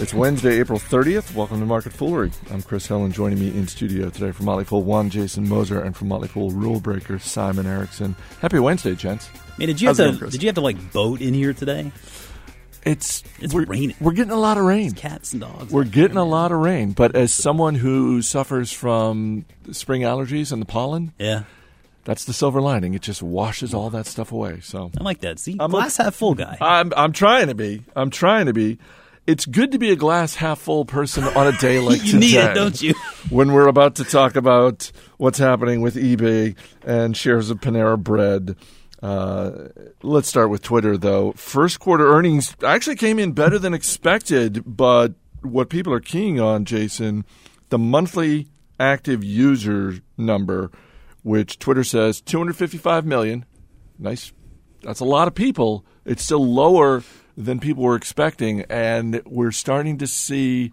It's Wednesday, April 30th. Welcome to Market Foolery. I'm Chris and joining me in studio today from Motley Fool One, Jason Moser, and from Motley Fool Rule Breaker, Simon Erickson. Happy Wednesday, gents. Man, did you How's have to? going, did you have to like boat in here today? It's It's we're, raining. We're getting a lot of rain. Cats and dogs. We're getting there, a lot of rain, but as someone who suffers from spring allergies and the pollen, Yeah, that's the silver lining. It just washes all that stuff away. So I like that. See, I'm glass half full guy. I'm I'm trying to be. I'm trying to be. It's good to be a glass half full person on a day like you today. need it, don't you? when we're about to talk about what's happening with eBay and shares of Panera Bread. Uh, let's start with Twitter, though. First quarter earnings actually came in better than expected, but what people are keying on, Jason, the monthly active user number, which Twitter says 255 million. Nice. That's a lot of people. It's still lower than people were expecting, and we're starting to see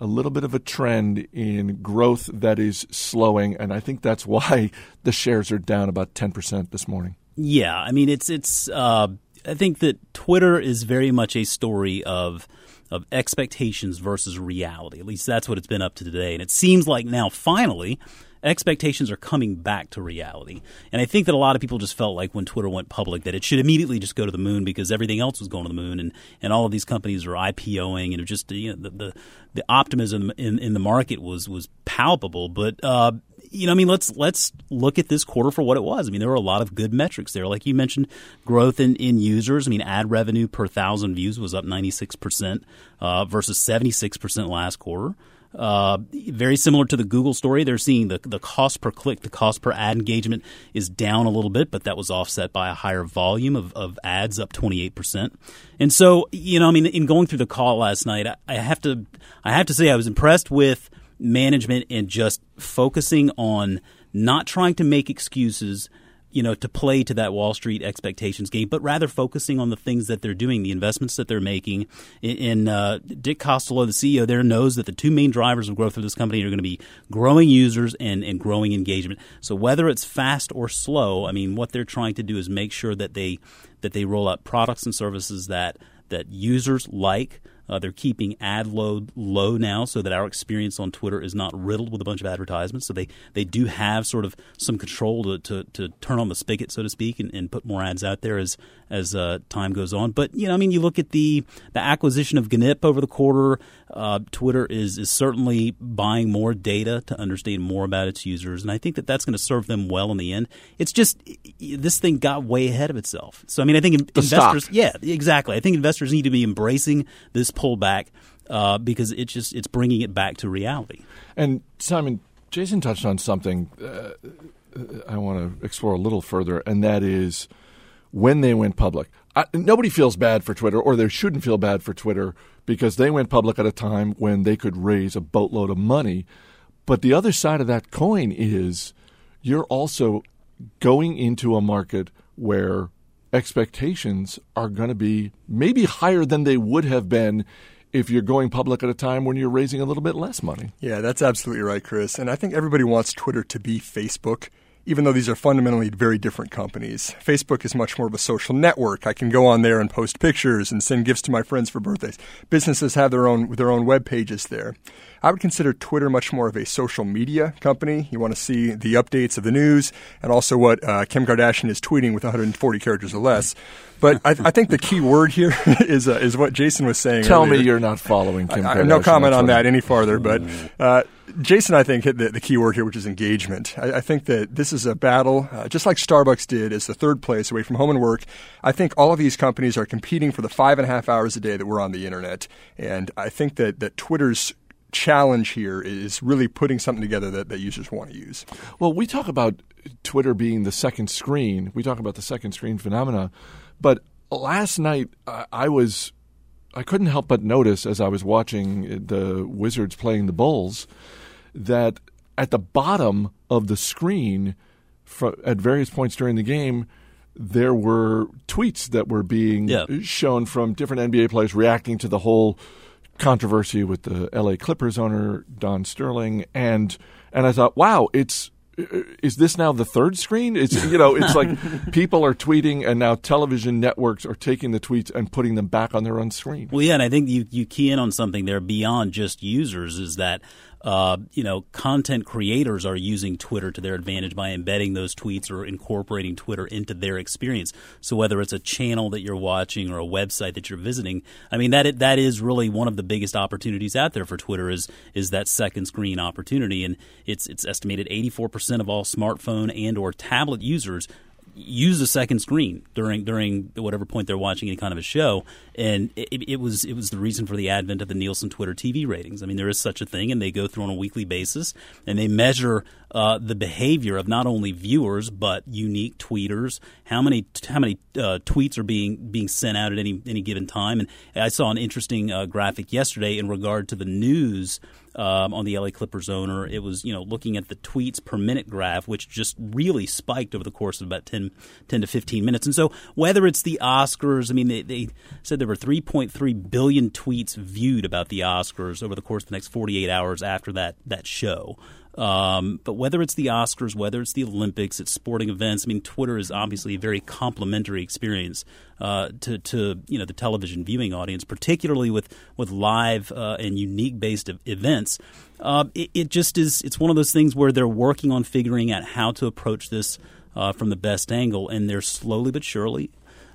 a little bit of a trend in growth that is slowing, and I think that's why the shares are down about 10% this morning. Yeah, I mean it's it's. Uh, I think that Twitter is very much a story of of expectations versus reality. At least that's what it's been up to today, and it seems like now finally expectations are coming back to reality. And I think that a lot of people just felt like when Twitter went public that it should immediately just go to the moon because everything else was going to the moon, and, and all of these companies are IPOing, and just you know, the, the the optimism in, in the market was was palpable. But uh, you know, I mean, let's let's look at this quarter for what it was. I mean, there were a lot of good metrics there, like you mentioned, growth in, in users. I mean, ad revenue per thousand views was up ninety six percent uh, versus seventy six percent last quarter. Uh, very similar to the Google story, they're seeing the the cost per click, the cost per ad engagement is down a little bit, but that was offset by a higher volume of, of ads, up twenty eight percent. And so, you know, I mean, in going through the call last night, I, I have to I have to say I was impressed with management and just focusing on not trying to make excuses you know, to play to that Wall Street expectations game, but rather focusing on the things that they're doing, the investments that they're making. And uh, Dick Costolo, the CEO there, knows that the two main drivers of growth of this company are going to be growing users and, and growing engagement. So whether it's fast or slow, I mean, what they're trying to do is make sure that they that they roll out products and services that that users like. Uh, they're keeping ad load low now so that our experience on Twitter is not riddled with a bunch of advertisements. So they, they do have sort of some control to, to, to turn on the spigot, so to speak, and, and put more ads out there as as uh, time goes on. But you know, I mean, you look at the the acquisition of Gnip over the quarter. Uh, Twitter is is certainly buying more data to understand more about its users, and I think that that's going to serve them well in the end. It's just this thing got way ahead of itself. So I mean, I think The investors, stock. yeah, exactly. I think investors need to be embracing this pullback uh, because it's just it's bringing it back to reality. And Simon, Jason touched on something uh, I want to explore a little further, and that is when they went public. I, nobody feels bad for Twitter, or they shouldn't feel bad for Twitter, because they went public at a time when they could raise a boatload of money. But the other side of that coin is you're also going into a market where expectations are going to be maybe higher than they would have been if you're going public at a time when you're raising a little bit less money. Yeah, that's absolutely right, Chris. And I think everybody wants Twitter to be Facebook, even though these are fundamentally very different companies. Facebook is much more of a social network. I can go on there and post pictures and send gifts to my friends for birthdays. Businesses have their own their own web pages there. I would consider Twitter much more of a social media company. You want to see the updates of the news and also what uh, Kim Kardashian is tweeting with 140 characters or less. But I, I think the key word here is uh, is what Jason was saying. Tell earlier. me you're not following Kim I, Kardashian. no comment on that any farther, but uh, Jason, I think, hit the, the key word here, which is engagement. I, I think that this is a battle, uh, just like Starbucks did as the third place away from home and work. I think all of these companies are competing for the five and a half hours a day that we're on the internet. And I think that, that Twitter's challenge here is really putting something together that, that users want to use. Well, we talk about Twitter being the second screen. We talk about the second screen phenomena, but last night I, I was I couldn't help but notice as I was watching the Wizards playing the Bulls that at the bottom of the screen at various points during the game there were tweets that were being Yeah. shown from different NBA players reacting to the whole controversy with the LA Clippers owner Don Sterling and and I thought wow it's is this now the third screen? It's you know, it's like people are tweeting, and now television networks are taking the tweets and putting them back on their own screen. Well, yeah, and I think you you key in on something there beyond just users is that uh, you know, content creators are using Twitter to their advantage by embedding those tweets or incorporating Twitter into their experience. So whether it's a channel that you're watching or a website that you're visiting, I mean that that is really one of the biggest opportunities out there for Twitter is is that second screen opportunity, and it's it's estimated 84 percent of all smartphone and or tablet users use a second screen during during whatever point they're watching any kind of a show, and it, it, was it was the reason for the advent of the Nielsen Twitter TV ratings. I mean, there is such a thing, and they go through on a weekly basis, and they measure uh, the behavior of not only viewers but unique tweeters. How many how many uh, tweets are being being sent out at any any given time? And I saw an interesting uh, graphic yesterday in regard to the news um, on the LA Clippers owner. It was, you know, looking at the tweets per minute graph, which just really spiked over the course of about 10, 10 to 15 minutes. And so whether it's the Oscars, I mean, they, they said there were 3.3 billion tweets viewed about the Oscars over the course of the next 48 hours after that, that show. Um, but whether it's the Oscars, whether it's the Olympics, it's sporting events. I mean, Twitter is obviously a very complementary experience uh, to, to you know the television viewing audience, particularly with with live uh, and unique based events. Uh, it, it, just is. It's one of those things where they're working on figuring out how to approach this uh, from the best angle, and they're slowly but surely.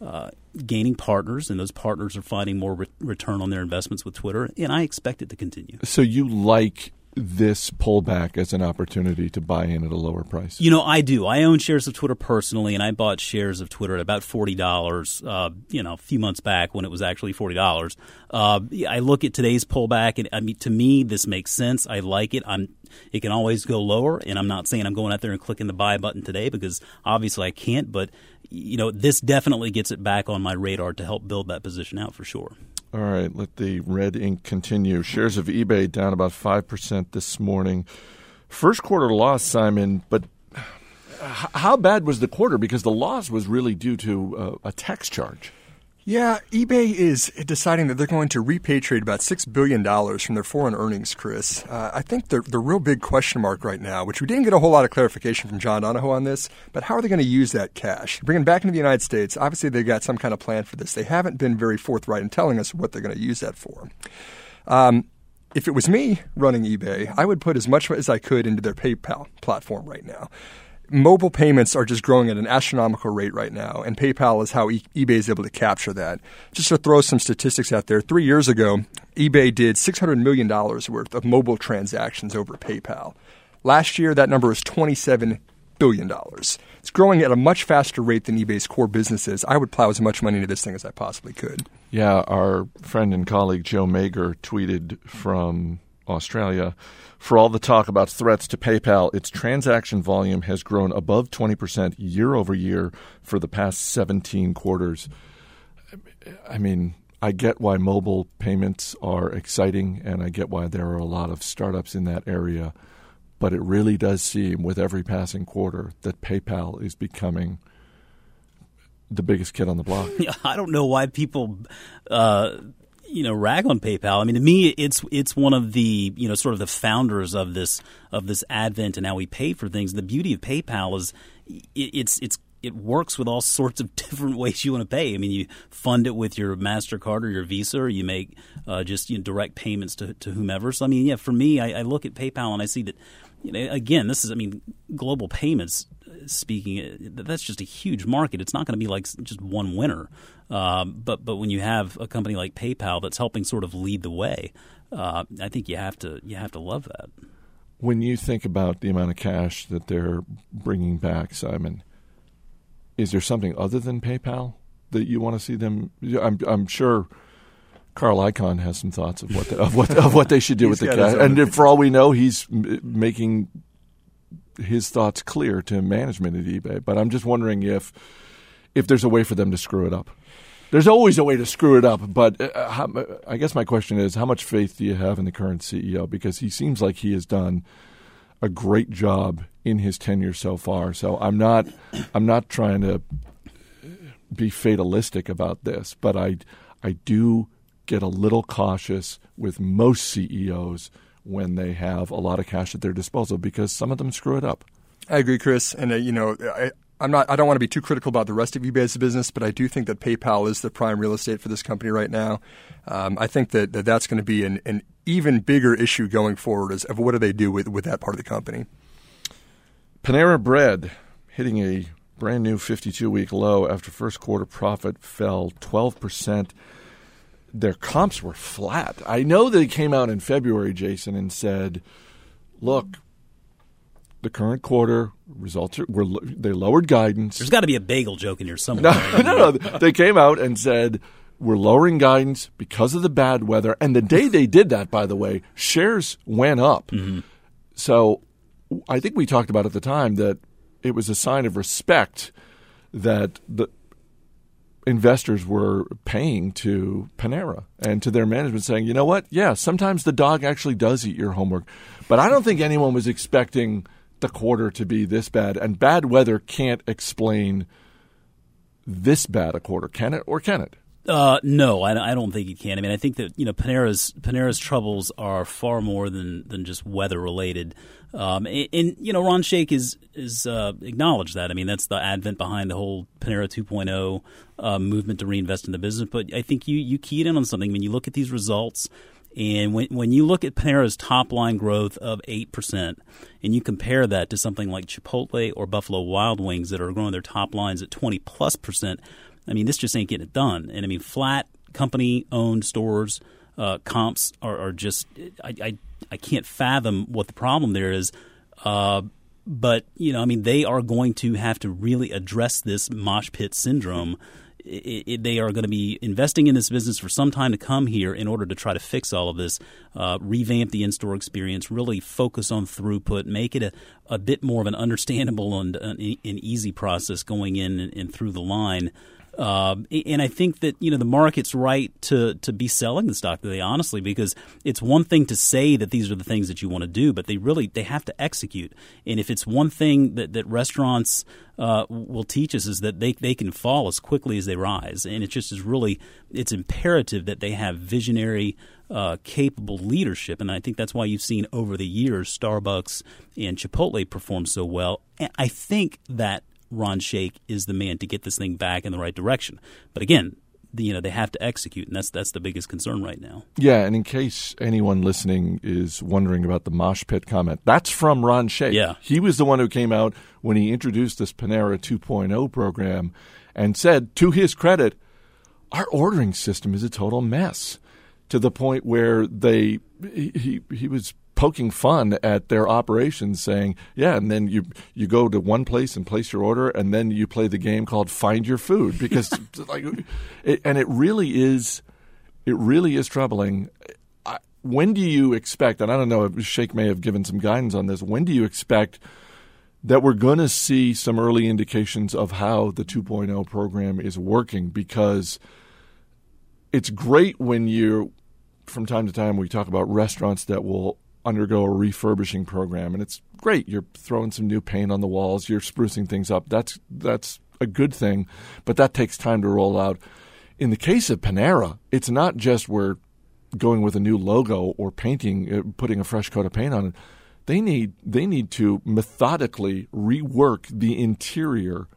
Uh, gaining partners, and those partners are finding more re- return on their investments with Twitter, and I expect it to continue. So you like this pullback as an opportunity to buy in at a lower price? You know, I do. I own shares of Twitter personally, and I bought shares of Twitter at about forty dollars. Uh, you know, a few months back when it was actually forty dollars. Uh, I look at today's pullback, and I mean, to me, this makes sense. I like it. I'm. It can always go lower, and I'm not saying I'm going out there and clicking the buy button today because obviously I can't. But you know, this definitely gets it back on my radar to help build that position out for sure. All right, let the red ink continue. Shares of eBay down about 5% this morning. First quarter loss, Simon, but how bad was the quarter? Because the loss was really due to uh, a tax charge. Yeah, eBay is deciding that they're going to repatriate about $6 billion from their foreign earnings, Chris. Uh, I think the, the real big question mark right now, which we didn't get a whole lot of clarification from John Donahoe on this, but how are they going to use that cash? Bring it back into the United States. Obviously, they've got some kind of plan for this. They haven't been very forthright in telling us what they're going to use that for. Um, if it was me running eBay, I would put as much as I could into their PayPal platform right now mobile payments are just growing at an astronomical rate right now, and PayPal is how e- eBay is able to capture that. Just to throw some statistics out there, three years ago, eBay did $600 million worth of mobile transactions over PayPal. Last year, that number was $27 billion. It's growing at a much faster rate than eBay's core businesses. I would plow as much money into this thing as I possibly could. Yeah, our friend and colleague Joe Magyer tweeted from Australia. For all the talk about threats to PayPal, its transaction volume has grown above 20% year over year for the past 17 quarters. I mean, I get why mobile payments are exciting, and I get why there are a lot of startups in that area. But it really does seem, with every passing quarter, that PayPal is becoming the biggest kid on the block. Yeah, I don't know why people uh, you know rag on PayPal. I mean, to me, it's it's one of the you know sort of the founders of this of this advent and how we pay for things. The beauty of PayPal is it's it's it works with all sorts of different ways you want to pay. I mean, you fund it with your Mastercard or your Visa, or you make uh, just you know, direct payments to to whomever. So I mean, yeah, for me, I, I look at PayPal and I see that you know, again, this is I mean, global payments speaking, that's just a huge market. It's not going to be like just one winner. Um, but but when you have a company like PayPal that's helping sort of lead the way, uh, I think you have to you have to love that. When you think about the amount of cash that they're bringing back, Simon, is there something other than PayPal that you want to see them? I'm I'm sure. Carl Icahn has some thoughts of what the, of what of what they should do with the cash, and for all we know, he's making his thoughts clear to management at eBay. But I'm just wondering if if there's a way for them to screw it up. There's always a way to screw it up, but uh, how, I guess my question is, how much faith do you have in the current CEO? Because he seems like he has done a great job in his tenure so far. So I'm not, I'm not trying to be fatalistic about this, but I, I do get a little cautious with most CEOs when they have a lot of cash at their disposal because some of them screw it up. I agree, Chris. And uh, you know, I, I'm not. I don't want to be too critical about the rest of eBay's business, but I do think that PayPal is the prime real estate for this company right now. Um, I think that, that that's going to be an, an even bigger issue going forward. As of what do they do with with that part of the company? Panera Bread hitting a brand new 52 week low after first quarter profit fell 12 percent their comps were flat. I know they came out in February, Jason, and said, "Look, the current quarter results are, were they lowered guidance." There's got to be a bagel joke in here somewhere. No, no, no. They came out and said, "We're lowering guidance because of the bad weather." And the day they did that, by the way, shares went up. Mm-hmm. So, I think we talked about at the time that it was a sign of respect that the investors were paying to Panera and to their management saying, you know what? Yeah, sometimes the dog actually does eat your homework. But I don't think anyone was expecting the quarter to be this bad. And bad weather can't explain this bad a quarter, can it? Or can it? Uh, no, I, I, don't think it can. I mean, I think that you know Panera's Panera's troubles are far more than than just weather related. Um, and, and, you know, Ron Shaich is is uh, acknowledged that. I mean, that's the advent behind the whole Panera 2.0 uh, movement to reinvest in the business. But I think you you keyed in on something I mean, you look at these results. And when when you look at Panera's top line growth of eight percent, and you compare that to something like Chipotle or Buffalo Wild Wings that are growing their top lines at twenty plus percent, I mean, this just ain't getting it done. And I mean, flat company owned stores uh, comps are, are just I, I, I can't fathom what the problem there is. Uh, but you know, I mean, they are going to have to really address this mosh pit syndrome. It, it, they are going to be investing in this business for some time to come here in order to try to fix all of this, uh, revamp the in-store experience, really focus on throughput, make it a, a bit more of an understandable and an, an easy process going in and, and through the line. Uh, and I think that you know the market's right to to be selling the stock today, honestly, because it's one thing to say that these are the things that you want to do, but they really they have to execute. And if it's one thing that that restaurants uh, will teach us is that they they can fall as quickly as they rise, and it just is really it's imperative that they have visionary. Uh, capable leadership, and I think that's why you've seen over the years Starbucks and Chipotle perform so well. And I think that Ron Shaich is the man to get this thing back in the right direction. But again, the, you know they have to execute, and that's that's the biggest concern right now. Yeah, and in case anyone listening is wondering about the mosh pit comment, that's from Ron Shaich. Yeah, he was the one who came out when he introduced this Panera 2.0 program and said, to his credit, our ordering system is a total mess. To the point where they he he was poking fun at their operations, saying, "Yeah," and then you you go to one place and place your order, and then you play the game called Find Your Food because, like, it, and it really is, it really is troubling. I, when do you expect? And I don't know if Shaich may have given some guidance on this. When do you expect? That we're going to see some early indications of how the 2.0 program is working because it's great when you from time to time we talk about restaurants that will undergo a refurbishing program, and it's great. You're throwing some new paint on the walls, you're sprucing things up. That's that's a good thing, but that takes time to roll out. In the case of Panera, it's not just we're going with a new logo or painting, uh, putting a fresh coat of paint on it. They need they need to methodically rework the interior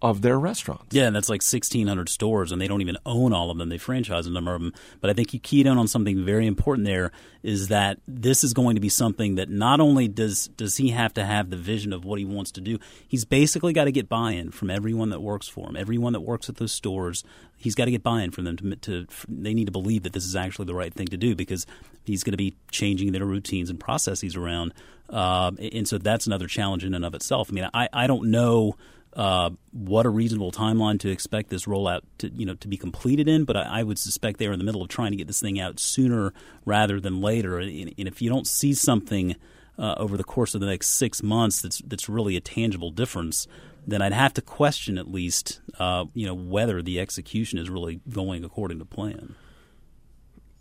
of their restaurants. Yeah, and that's like 1,600 stores, and they don't even own all of them. They franchise a number of them. But I think you keyed in on something very important there is that this is going to be something that not only does does he have to have the vision of what he wants to do, he's basically got to get buy-in from everyone that works for him, everyone that works at those stores. He's got to get buy-in from them to, to they need to believe that this is actually the right thing to do because he's going to be changing their routines and processes around. Uh, and so that's another challenge in and of itself. I mean, I, I don't know – uh, what a reasonable timeline to expect this rollout to you know to be completed in. But I, I, would suspect they're in the middle of trying to get this thing out sooner rather than later. And, and if you don't see something uh, over the course of the next six months that's that's really a tangible difference, then I'd have to question at least uh, you know whether the execution is really going according to plan.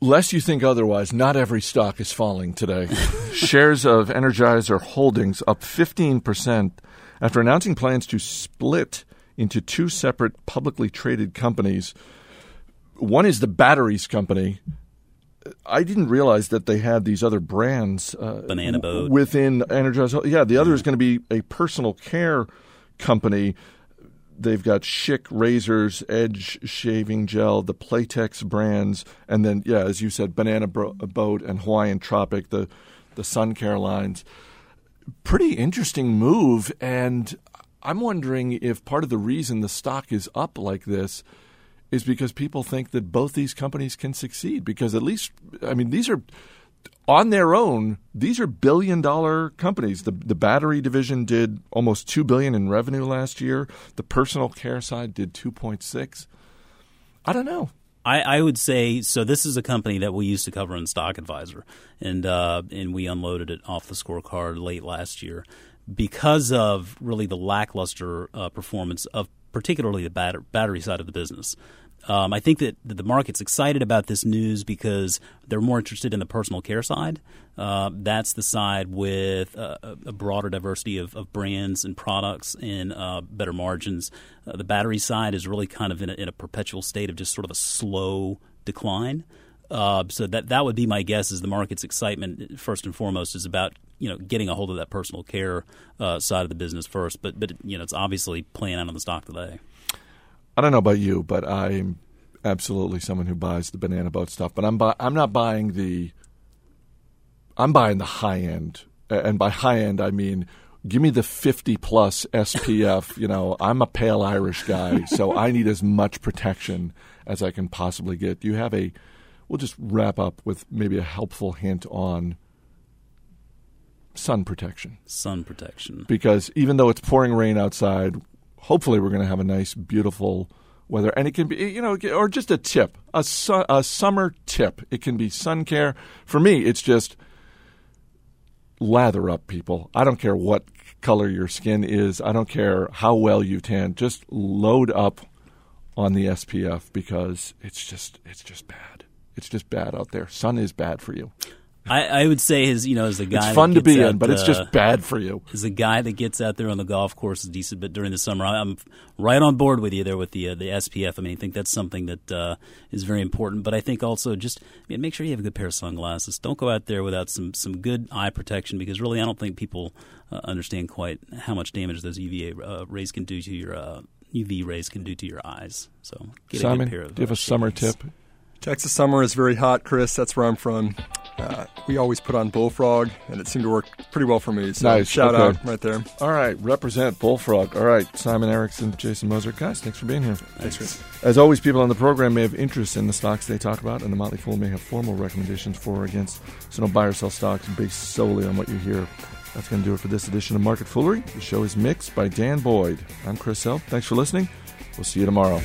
Lest you think otherwise, not every stock is falling today. Shares of Energizer Holdings up 15% after announcing plans to split into two separate publicly traded companies. One is the batteries company. I didn't realize that they had these other brands. Uh, Banana Boat. Within Energize. Yeah, the other is going to be a personal care company. They've got Schick razors, Edge shaving gel, the Playtex brands, and then yeah, as you said, Banana Boat and Hawaiian Tropic, the the sun care lines. Pretty interesting move, and I'm wondering if part of the reason the stock is up like this is because people think that both these companies can succeed. Because at least, I mean, these are on their own, these are billion dollar companies. The the battery division did almost two billion in revenue last year. The personal care side did two point six. I don't know. I, I, would say so. This is a company that we used to cover in Stock Advisor, and uh, and we unloaded it off the scorecard late last year because of really the lackluster uh, performance of particularly the batter- battery side of the business. Um, I think that the market's excited about this news because they're more interested in the personal care side. Uh, that's the side with uh, a broader diversity of, of, brands and products and uh, better margins. Uh, the battery side is really kind of in a, in a, perpetual state of just sort of a slow decline. Uh, so that that would be my guess. Is the market's excitement first and foremost is about you know getting a hold of that personal care side of the business first, but but you know it's obviously playing out on the stock today. I don't know about you, but I'm absolutely someone who buys the banana boat stuff. But I'm bu- I'm not buying the. I'm buying the high end, and by high end I mean give me the 50 plus SPF. you know, I'm a pale Irish guy, so I need as much protection as I can possibly get. Do you have a? We'll just wrap up with maybe a helpful hint on sun protection. Sun protection. Because even though it's pouring rain outside, hopefully we're going to have a nice, beautiful weather. And it can be, you know, or just a tip, a, su- a summer tip. It can be sun care. For me, it's just lather up, people. I don't care what color your skin is. I don't care how well you tan. Just load up on the SPF because it's just it's just bad. It's just bad out there. Sun is bad for you. I, I, would say his, you know, as a guy. It's fun to be out, in, but it's just uh, bad for you. As a guy that gets out there on the golf course is decent, but during the summer, I'm right on board with you there with the uh, the SPF. I mean, I think that's something that uh, is very important. But I think also just I mean, make sure you have a good pair of sunglasses. Don't go out there without some some good eye protection because really, I don't think people uh, understand quite how much damage those UVA uh, rays can do to your UV uh, rays can do to your eyes. So, Simon, do you have a summer tip? Texas summer is very hot, Chris. That's where I'm from. Uh, we always put on Bullfrog, and it seemed to work pretty well for me. So nice. shout okay. out right there. All right, represent Bullfrog. All right, Simon Erickson, Jason Moser. Guys, thanks for being here. Thanks, Chris. As always, people on the program may have interest in the stocks they talk about, and the Motley Fool may have formal recommendations for or against. So don't buy or sell stocks based solely on what you hear. That's going to do it for this edition of Market Foolery. The show is mixed by Dan Boyd. I'm Chris Hill. Thanks for listening. We'll see you tomorrow.